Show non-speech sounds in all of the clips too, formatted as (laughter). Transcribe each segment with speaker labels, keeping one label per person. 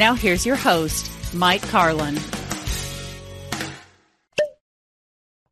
Speaker 1: Now here's your host, Mike Carlin.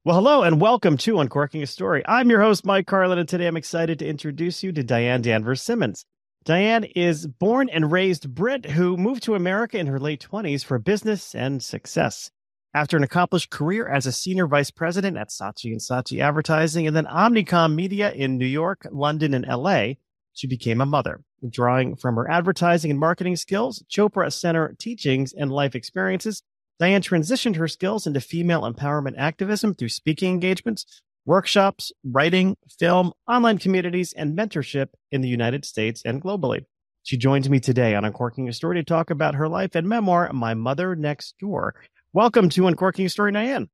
Speaker 2: Well, hello and welcome to Uncorking a Story. I'm your host, Mike Carlin, and today I'm excited to introduce you to Diane Danvers Simmons. Diane is born and raised Brit who moved to America in her late 20s for business and success. After an accomplished career as a senior vice president at Saatchi and Saatchi Advertising and then Omnicom Media in New York, London, and LA, she became a mother. Drawing from her advertising and marketing skills, Chopra Center teachings, and life experiences, Diane transitioned her skills into female empowerment activism through speaking engagements, workshops, writing, film, online communities, and mentorship in the United States and globally. She joins me today on Uncorking a Story to talk about her life and memoir, My Mother Next Door. Welcome to Uncorking a Story, Diane.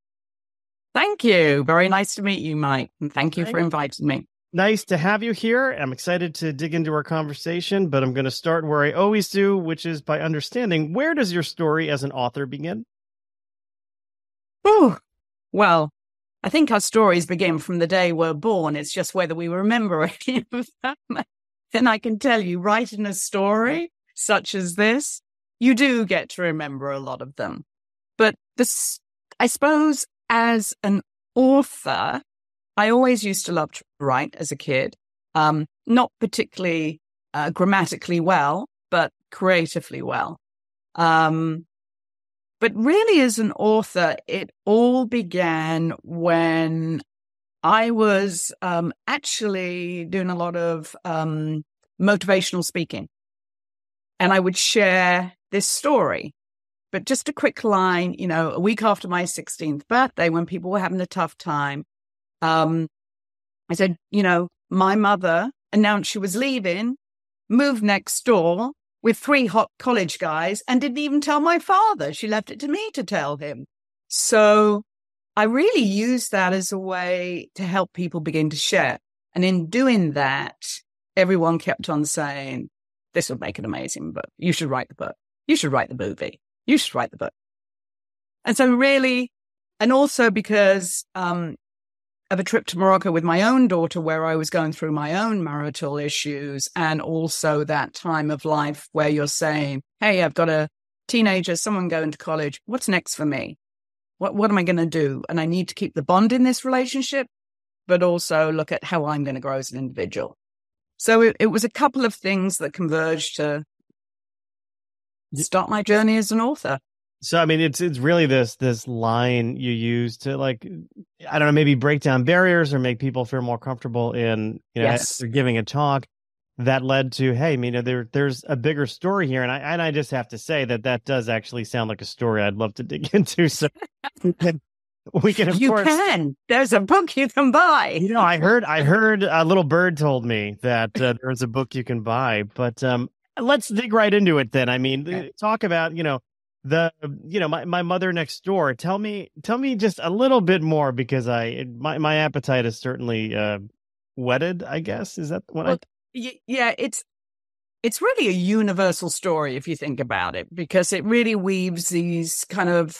Speaker 3: Thank you. Very nice to meet you, Mike. And thank you for inviting me
Speaker 2: nice to have you here. I'm excited to dig into our conversation, but I'm going to start where I always do, which is by understanding where does your story as an author begin?
Speaker 3: Oh, well, I think our stories begin from the day we're born. It's just whether we remember (laughs) any of them. and I can tell you, writing a story such as this, you do get to remember a lot of them. But this, I suppose, as an author, I always used to love to write as a kid. Um, not particularly uh, grammatically well, but creatively well. Um, but really, as an author, it all began when I was um, actually doing a lot of um, motivational speaking. And I would share this story. But just a quick line, you know, a week after my 16th birthday, when people were having a tough time, um, I said, you know, my mother announced she was leaving, moved next door with three hot college guys, and didn't even tell my father. She left it to me to tell him. So I really used that as a way to help people begin to share. And in doing that, everyone kept on saying, this would make an amazing book. You should write the book. You should write the movie. You should write the book. And so really, and also because um, of a trip to Morocco with my own daughter, where I was going through my own marital issues, and also that time of life where you're saying, Hey, I've got a teenager, someone going to college. What's next for me? What, what am I going to do? And I need to keep the bond in this relationship, but also look at how I'm going to grow as an individual. So it, it was a couple of things that converged to start my journey as an author.
Speaker 2: So I mean, it's it's really this this line you use to like I don't know maybe break down barriers or make people feel more comfortable in you know
Speaker 3: yes.
Speaker 2: giving a talk that led to hey you know there there's a bigger story here. And I and I just have to say that that does actually sound like a story I'd love to dig (laughs) into. So we can of
Speaker 3: you
Speaker 2: course,
Speaker 3: can. There's a book you can buy.
Speaker 2: You know I heard I heard a little bird told me that uh, there's a book you can buy. But um let's dig right into it then. I mean okay. talk about you know the you know my, my mother next door tell me tell me just a little bit more because i my, my appetite is certainly uh whetted i guess. Is that what well,
Speaker 3: I... yeah it's it's really a universal story if you think about it because it really weaves these kind of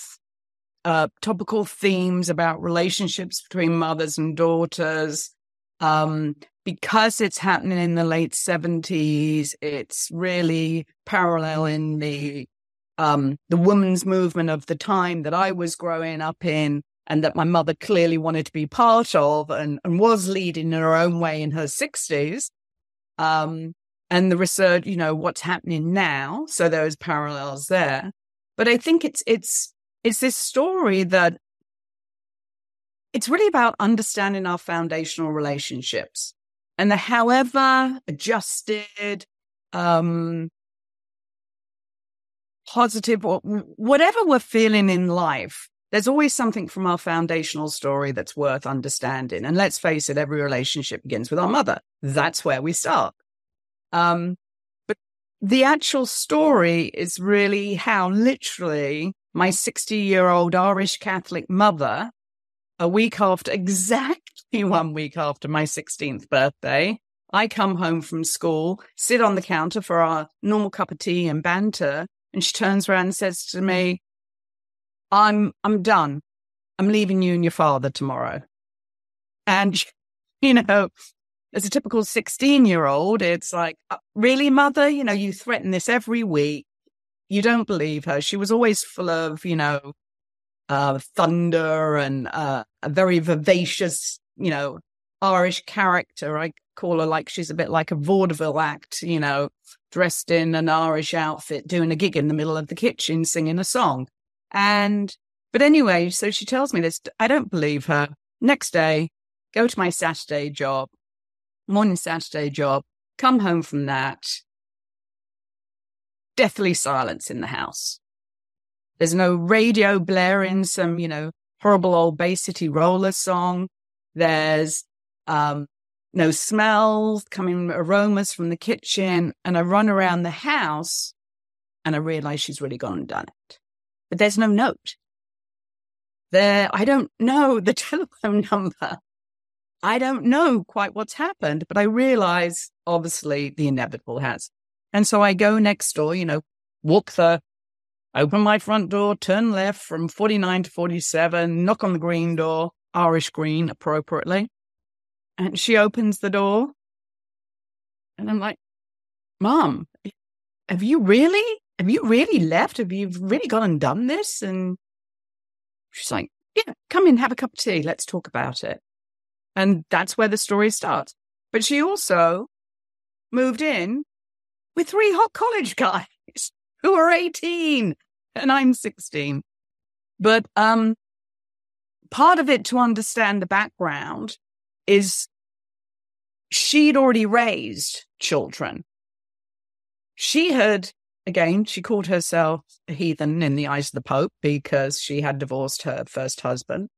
Speaker 3: uh topical themes about relationships between mothers and daughters. Um because it's happening in the late 70s it's really paralleling the um, the women's movement of the time that I was growing up in and that my mother clearly wanted to be part of and, and was leading in her own way in her 60s. Um, and the research, you know, what's happening now. So there's parallels there. But I think it's it's it's this story that it's really about understanding our foundational relationships and the however adjusted, um, positive or whatever we're feeling in life, there's always something from our foundational story that's worth understanding. And let's face it, every relationship begins with our mother. That's where we start. Um, but the actual story is really how literally my 60 year old Irish Catholic mother, a week after, (laughs) exactly one week after my 16th birthday, I come home from school, sit on the counter for our normal cup of tea and banter. And she turns around and says to me, I'm, I'm done. I'm leaving you and your father tomorrow. And, (laughs) you know, as a typical 16 year old, it's like, uh, really, mother? You know, you threaten this every week. You don't believe her. She was always full of, you know, uh, thunder and uh, a very vivacious, you know, Irish character. I call her like she's a bit like a vaudeville act, you know, dressed in an Irish outfit, doing a gig in the middle of the kitchen, singing a song. And, but anyway, so she tells me this. I don't believe her. Next day, go to my Saturday job morning Saturday job, come home from that. Deathly silence in the house. There's no radio blaring some, you know, horrible old Bay City roller song. There's um, no smells coming, aromas from the kitchen. And I run around the house and I realize she's really gone and done it. But there's no note. There, I don't know the (laughs) telephone number. I don't know quite what's happened, but I realize obviously the inevitable has. And so I go next door, you know, walk the, open my front door, turn left from 49 to 47, knock on the green door, Irish green appropriately. And she opens the door. And I'm like, Mom, have you really, have you really left? Have you really gone and done this? And she's like, Yeah, come in, have a cup of tea. Let's talk about it. And that's where the story starts. But she also moved in with three hot college guys (laughs) who are 18 and I'm 16. But um, part of it to understand the background is she'd already raised children. She had, again, she called herself a heathen in the eyes of the Pope because she had divorced her first husband.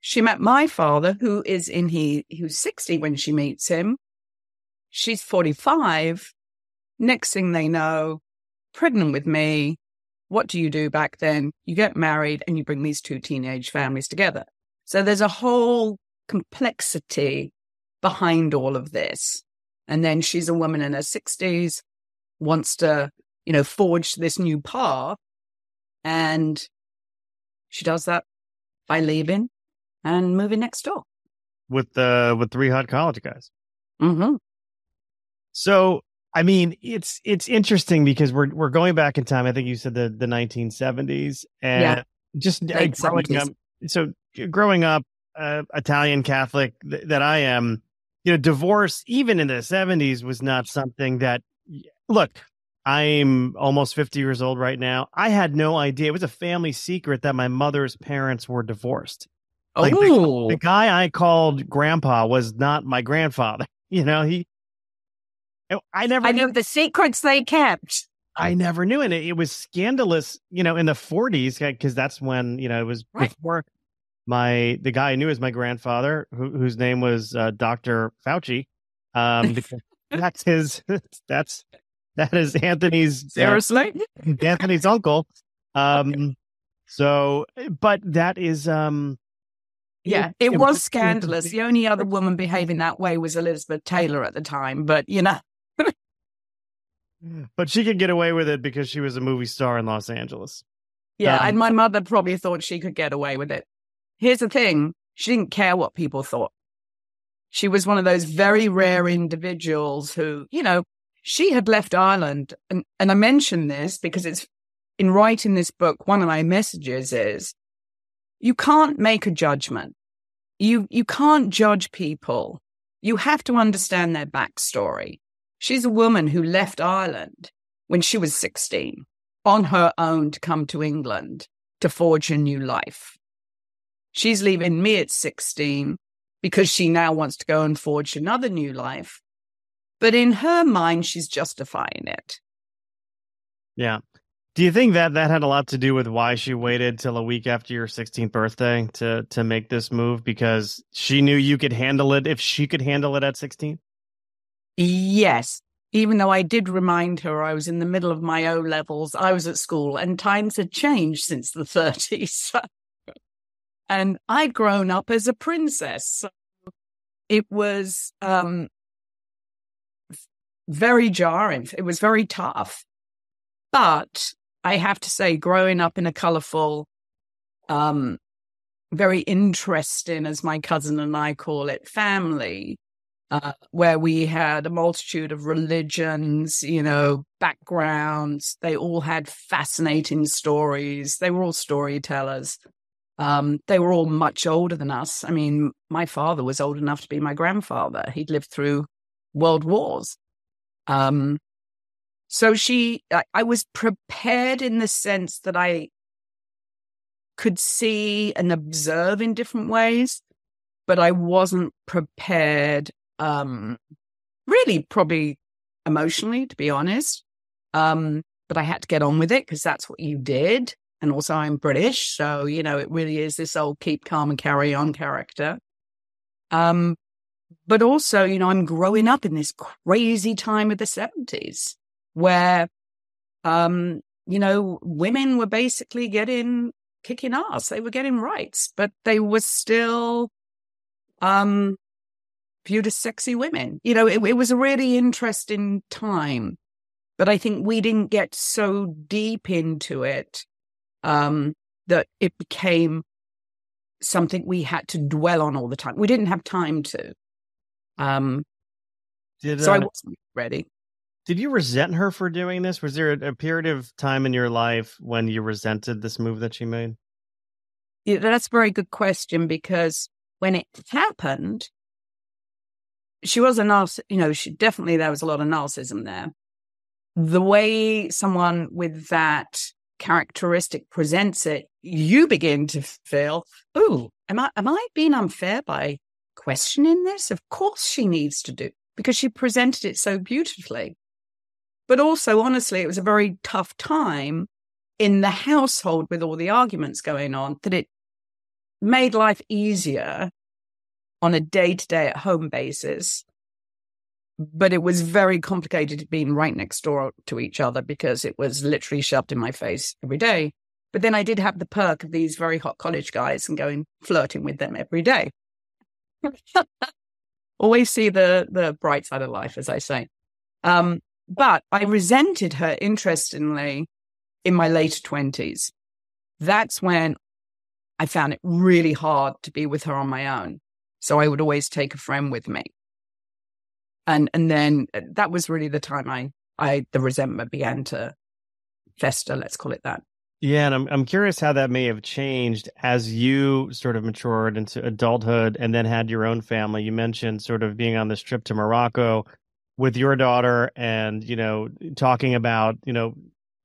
Speaker 3: She met my father, who is in he who's 60 when she meets him. She's 45. Next thing they know, pregnant with me. What do you do back then? You get married and you bring these two teenage families together. So there's a whole complexity behind all of this. And then she's a woman in her 60s, wants to, you know, forge this new path. And she does that by leaving and moving next door
Speaker 2: with the with three hot college guys.
Speaker 3: Mm-hmm.
Speaker 2: So I mean, it's it's interesting because we're we're going back in time. I think you said the the 1970s, and yeah. just uh, growing up. So growing up, uh, Italian Catholic th- that I am, you know, divorce even in the 70s was not something that. Look, I'm almost 50 years old right now. I had no idea. It was a family secret that my mother's parents were divorced. Like the, the, guy I called grandpa was not my grandfather. (laughs) You know, he, I never,
Speaker 3: I knew the secrets they kept.
Speaker 2: I never knew. And it, it was scandalous, you know, in the 40s, because that's when, you know, it was right. before my, the guy I knew as my grandfather, who, whose name was uh, Dr. Fauci. Um, (laughs) that's his, (laughs) that's, that is Anthony's,
Speaker 3: seriously,
Speaker 2: uh, (laughs) Anthony's uncle. Um, so, but that is, um,
Speaker 3: yeah, it, it was, was scandalous. The only other woman behaving that way was Elizabeth Taylor at the time, but you know.
Speaker 2: but she could get away with it because she was a movie star in Los Angeles.
Speaker 3: Yeah, um, and my mother probably thought she could get away with it. Here's the thing she didn't care what people thought. She was one of those very rare individuals who, you know, she had left Ireland. And, and I mention this because it's in writing this book, one of my messages is you can't make a judgment. You, you can't judge people. You have to understand their backstory. She's a woman who left Ireland when she was 16 on her own to come to England to forge a new life. She's leaving me at 16 because she now wants to go and forge another new life. But in her mind, she's justifying it.
Speaker 2: Yeah. Do you think that that had a lot to do with why she waited till a week after your 16th birthday to to make this move because she knew you could handle it if she could handle it at 16?
Speaker 3: Yes. Even though I did remind her I was in the middle of my O levels, I was at school and times had changed since the (laughs) 30s. And I'd grown up as a princess. So it was um, very jarring. It was very tough. But I have to say, growing up in a colorful, um, very interesting, as my cousin and I call it, family, uh, where we had a multitude of religions, you know, backgrounds. They all had fascinating stories. They were all storytellers. Um, they were all much older than us. I mean, my father was old enough to be my grandfather. He'd lived through world wars. Um, so she, I, I was prepared in the sense that I could see and observe in different ways, but I wasn't prepared um, really probably emotionally, to be honest. Um, but I had to get on with it because that's what you did. And also, I'm British. So, you know, it really is this old keep calm and carry on character. Um, but also, you know, I'm growing up in this crazy time of the 70s where, um, you know, women were basically getting kicking ass. They were getting rights, but they were still, um, viewed as sexy women. You know, it, it was a really interesting time, but I think we didn't get so deep into it um, that it became something we had to dwell on all the time. We didn't have time to. Um, did, uh, so I wasn't ready.
Speaker 2: Did you resent her for doing this? Was there a, a, period of time in your life when you resented this move that she made?
Speaker 3: Yeah, that's a very good question because when it happened, she was a narciss, you know, she definitely, there was a lot of narcissism there. The way someone with that characteristic presents it, you begin to feel, oh, am I, am I being unfair by questioning this? Of course she needs to do because she presented it so beautifully. But also, honestly, it was a very tough time in the household with all the arguments going on that it made life easier on a day to day at home basis. But it was very complicated being right next door to each other because it was literally shoved in my face every day. But then I did have the perk of these very hot college guys and going flirting with them every day. (laughs) Always see the the bright side of life, as I say. Um, but I resented her, interestingly, in my later twenties. That's when I found it really hard to be with her on my own. So I would always take a friend with me. And and then uh, that was really the time I I the resentment began to fester, let's call it that.
Speaker 2: Yeah, and I'm I'm curious how that may have changed as you sort of matured into adulthood and then had your own family. You mentioned sort of being on this trip to Morocco with your daughter and, you know, talking about, you know,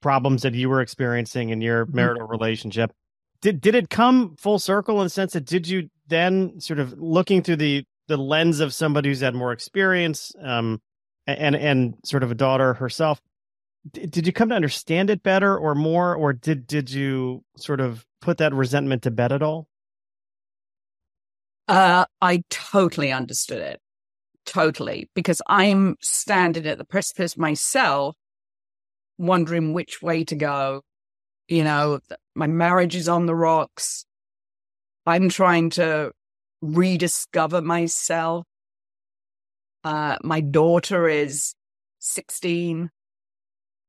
Speaker 2: problems that you were experiencing in your mm-hmm. marital relationship. Did did it come full circle in the sense that did you then sort of looking through the the lens of somebody who's had more experience um, and and sort of a daughter herself. D- did you come to understand it better or more or did did you sort of put that resentment to bed at all?
Speaker 3: Uh, i totally understood it. Totally. Because i'm standing at the precipice myself wondering which way to go. You know my marriage is on the rocks. I'm trying to rediscover myself. Uh, my daughter is 16.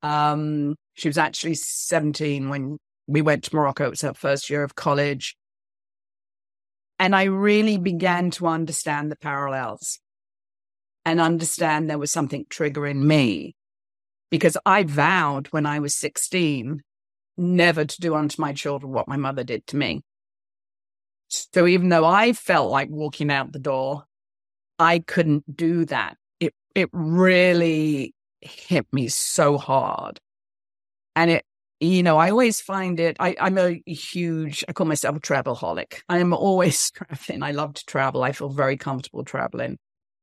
Speaker 3: Um, she was actually 17 when we went to Morocco. It was her first year of college. And I really began to understand the parallels and understand there was something triggering me because I vowed when I was 16 never to do unto my children what my mother did to me. So even though I felt like walking out the door, I couldn't do that. It it really hit me so hard. And it you know, I always find it I, I'm a huge I call myself a travelholic. I am always (laughs) traveling. I love to travel. I feel very comfortable traveling.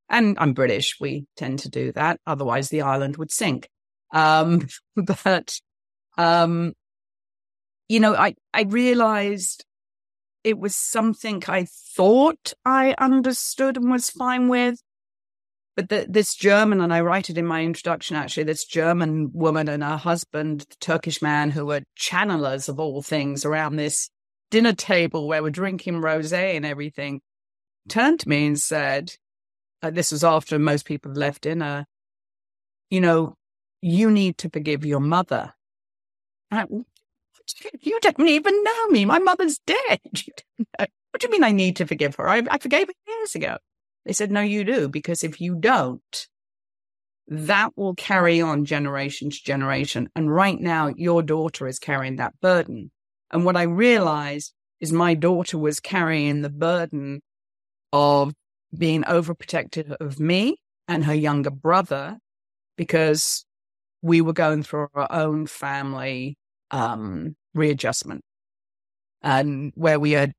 Speaker 3: And I'm British. We tend to do that. Otherwise the island would sink. Um, (laughs) but um, you know, I, I realized it was something I thought I understood and was fine with. But the, this German, and I write it in my introduction actually, this German woman and her husband, the Turkish man, who were channelers of all things around this dinner table where we're drinking rose and everything, turned to me and said, uh, This was after most people left dinner, you know, you need to forgive your mother. I, (laughs) you don't even know me. My mother's dead. (laughs) What do you mean I need to forgive her? I, I forgave her years ago. They said, no, you do, because if you don't, that will carry on generation to generation. And right now, your daughter is carrying that burden. And what I realized is my daughter was carrying the burden of being overprotective of me and her younger brother because we were going through our own family um, readjustment. And where we had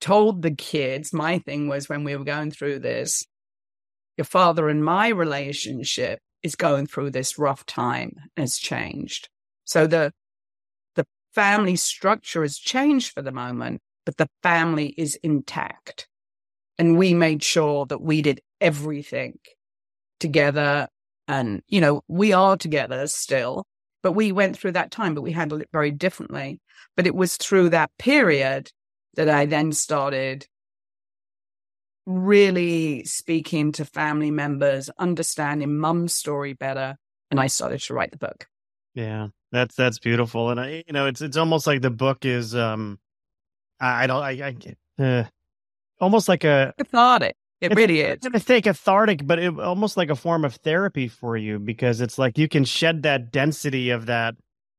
Speaker 3: told the kids, my thing was when we were going through this, your father and my relationship is going through this rough time has changed. So the the family structure has changed for the moment, but the family is intact. And we made sure that we did everything together. And, you know, we are together still, but we went through that time, but we handled it very differently. But it was through that period that I then started really speaking to family members, understanding mum's story better. And I started to write the book.
Speaker 2: Yeah, that's that's beautiful. And I, you know, it's it's almost like the book is um I, I don't I, I uh, almost like a
Speaker 3: cathartic. It really is.
Speaker 2: I think cathartic, but it, almost like a form of therapy for you because it's like you can shed that density of that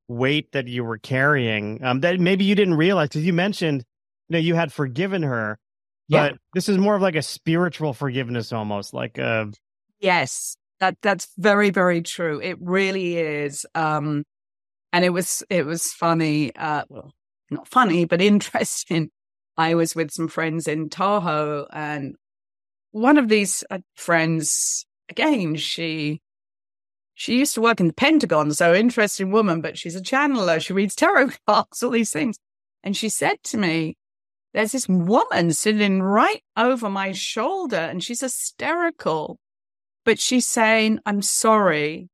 Speaker 2: weight that you were carrying um, that maybe you didn't realize because you mentioned you know you had forgiven her, but yeah. this is more of like a spiritual forgiveness almost like a uh,
Speaker 3: yes that that's very very true. It really is. Um, and it was it was funny. Uh, well, not funny, but (laughs) interesting. I was with some friends in Tahoe and one of these uh, friends, again, she she used to work in the Pentagon, so interesting woman, but she's a channeler. She reads tarot (laughs) cards, all these things. And she said to me, there's this woman sitting right over my shoulder and she's hysterical, but she's saying, I'm sorry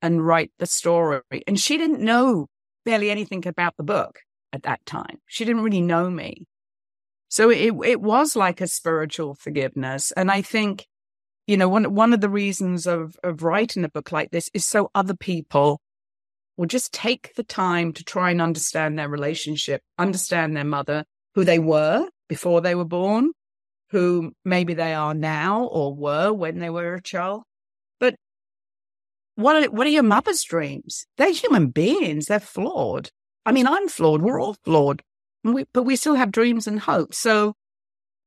Speaker 3: and write the story. And she didn't know barely anything about the book at that time. She didn't really know me. So it, it was like a spiritual forgiveness. And I think, you know, one, one of the reasons of, of writing a book like this is so other people will just take the time to try and understand their relationship, understand their mother, who they were before they were born, who maybe they are now or were when they were a child. But what are, what are your mother's dreams? They're human beings. They're flawed. I mean, I'm flawed. We're all flawed we, but we still have dreams and hopes. So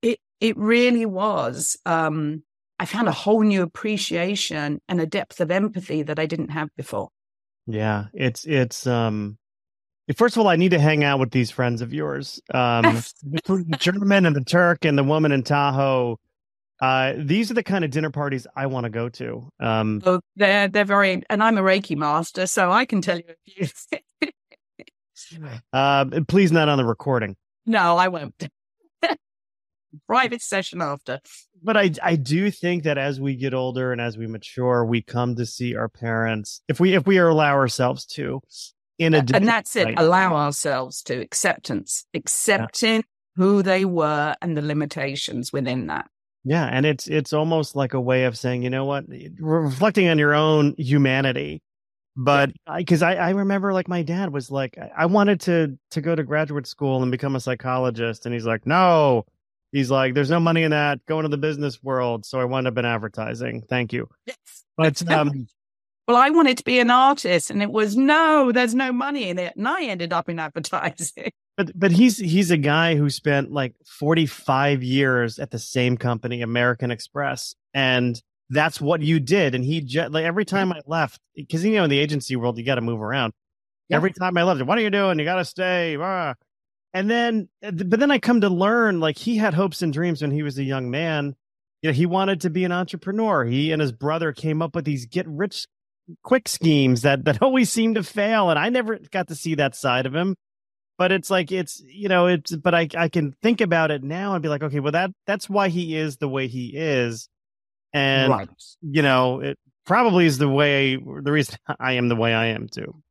Speaker 3: it it really was. Um, I found a whole new appreciation and a depth of empathy that I didn't have before.
Speaker 2: Yeah, it's it's um First of all, I need to hang out with these friends of yours. Um, (laughs) the German and the Turk and the woman in Tahoe. Uh, these are the kind of dinner parties I want to go to. Um,
Speaker 3: oh, they're they're very, and I'm a Reiki master, so I can tell you a few. (laughs)
Speaker 2: Uh, please not on the recording.
Speaker 3: No, I won't. (laughs) Private session after.
Speaker 2: But I I do think that as we get older and as we mature, we come to see our parents if we if we allow ourselves to in a
Speaker 3: and that's it. Allow ourselves to acceptance, accepting yeah. who they were and the limitations within that.
Speaker 2: Yeah, and it's it's almost like a way of saying, you know what, reflecting on your own humanity but because I, I, remember like my dad was like i wanted to to go to graduate school and become a psychologist and he's like no. He's like there's no money in that. Go into the business world. So i wound up in advertising. Thank you.
Speaker 3: Yes.
Speaker 2: but um
Speaker 3: well, I wanted to be an artist, and it was no, there's no money in it, and I ended up in advertising. (laughs)
Speaker 2: But but he's he's a guy who spent like 45 years at the same company, American Express, and that's what you did. And he just like every time I left, because you know in the agency world you got to move around.
Speaker 3: Yeah.
Speaker 2: Every time I left, what are you doing? You got to stay. Ah. And then, uh, but then I come to learn like he had hopes and dreams when he was a young man. You know, he wanted to be an entrepreneur. He and his brother came up with these get rich quick schemes that that (laughs) always seemed to fail, and I never got to see that side of him but it's like it's you know it's but I I can think about it now and be like okay well that that's why he is the way he is and
Speaker 3: right.
Speaker 2: you know it probably is the way the reason (laughs) I am the way I am too.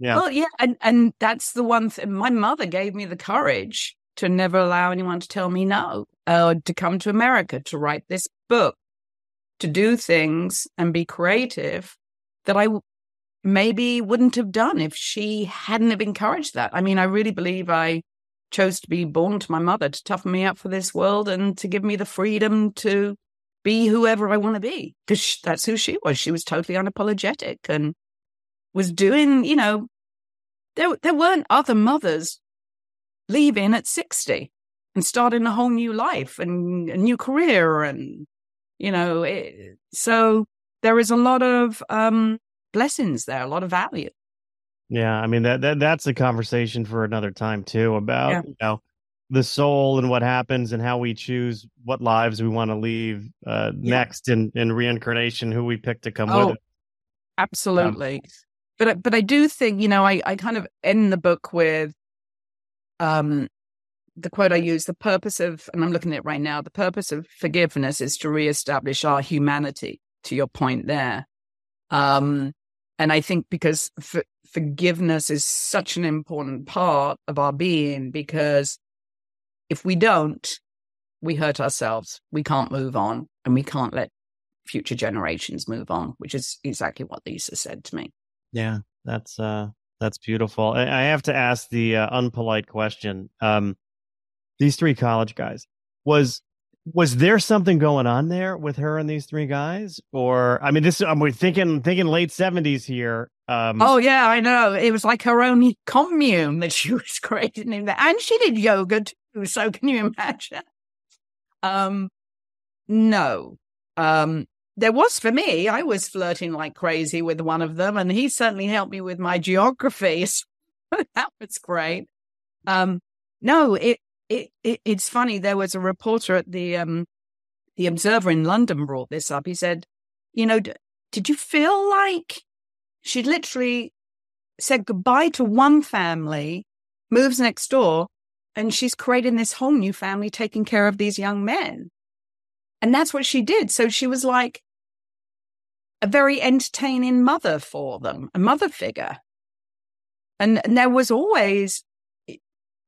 Speaker 2: Yeah.
Speaker 3: Well, yeah, and and that's the one thing. My mother gave me the courage to never allow anyone to tell me no. Uh, to come to America to write this book, to do things and be creative that I maybe wouldn't have done if she hadn't have encouraged that. I mean, I really believe I chose to be born to my mother to toughen me up for this world and to give me the freedom to be whoever I want to be because that's who she was. She was totally unapologetic and was doing, you know, there there weren't other mothers leaving at 60 and starting a whole new life and a new career and you know, it, so there is a lot of um blessings there, a lot of value.
Speaker 2: Yeah, I mean that, that that's a conversation for another time too about
Speaker 3: Yeah.
Speaker 2: you know the soul and what happens and how we choose what lives we want to leave uh,
Speaker 3: Yeah.
Speaker 2: next in in reincarnation, who we pick to come
Speaker 3: Oh,
Speaker 2: with it.
Speaker 3: Absolutely. but I- but I do think, you know, I, I kind of end the book with um the quote I use, the purpose of and I'm looking at it right now, the purpose of forgiveness is to reestablish our humanity, to your point there. Um and I think because f- forgiveness is such an important part of our being, because if we don't, we hurt ourselves. We can't move on and we can't let future generations move on, which is exactly what Lisa said to me.
Speaker 2: Yeah, that's uh that's beautiful. I, I have to ask the uh, unpolite question. Um, these three college guys was was there something going on there with her and these three guys, or I mean, this I'm we're thinking thinking late seventies here. Um,
Speaker 3: Oh yeah, I know. It was like her own commune that she (laughs) was creating in there, and she did yoga too. (laughs) So can you imagine? Um, no. Um, there was for me. I was flirting like crazy with one of them, and he certainly helped me with my geography. (laughs) So that was great. Um, no, it, it it it's funny. There was a reporter at the um the Observer in London brought this up. He said, "You know, d- did you feel like?" she'd literally said goodbye to one family, moves next door, and she's creating this whole new family taking care of these young men. And that's what she did. So she was like a very entertaining mother for them, a mother figure. And, and there was always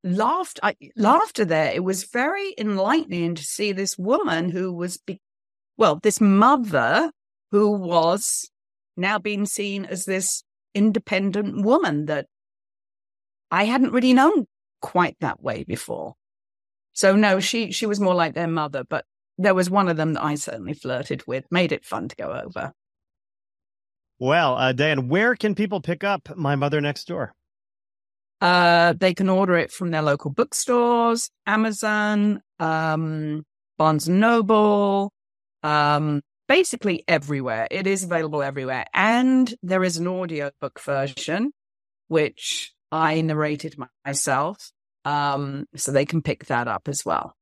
Speaker 3: laughter, I, laughter there. It was very enlightening to see this woman who was, be, well, this mother who was now being seen as this independent woman that I hadn't really known quite that way before. So no, she she was more like their mother, but there was one of them that I certainly flirted with, made it fun to go over.
Speaker 2: well, uh, Dan, where can people pick up My Mother Next Door?
Speaker 3: Uh, they can order it from their local bookstores, Amazon, um, Barnes and Noble, um, basically everywhere. It is available everywhere. And there is an audio book version, which I narrated myself. Um, so they can pick that up as well.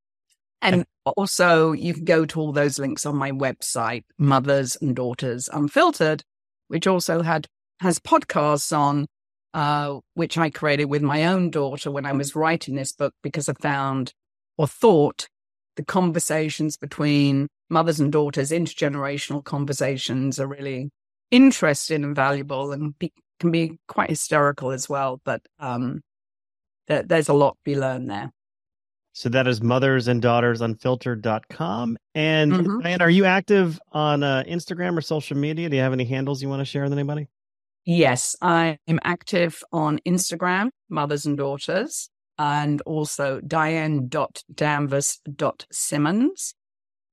Speaker 3: And also you can go to all those links on my website, Mothers and Daughters Unfiltered, which also had, has podcasts on, uh, which I created with my own daughter when I was writing this book because I found or thought the conversations between mothers and daughters, intergenerational conversations, are really interesting and valuable, and be, can be quite hysterical as well. But um, there, there's a lot to be learned there.
Speaker 2: So that is mothers and daughters unfiltered.com. And
Speaker 3: Mhm.
Speaker 2: Diane, are you active on uh, Instagram or social media? Do you have any handles you want to share with anybody?
Speaker 3: Yes, I am active on Instagram, mothers and daughters, and also diane.danvers.simmons.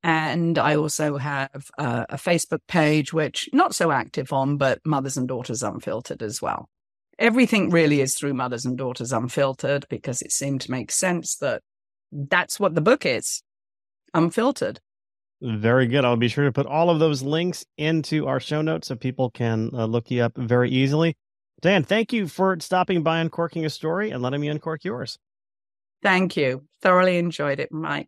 Speaker 3: And I also have a, a Facebook page, which not so active on, but Mothers and Daughters Unfiltered as well. Everything really is through Mothers and Daughters Unfiltered because it seemed to make sense that that's what the book is unfiltered.
Speaker 2: Very good. I'll be sure to put all of those links into our show notes so people can uh, look you up very easily. Dan, thank you for stopping by Uncorking a Story and letting me uncork yours.
Speaker 3: Thank you. Thoroughly enjoyed it, Mike.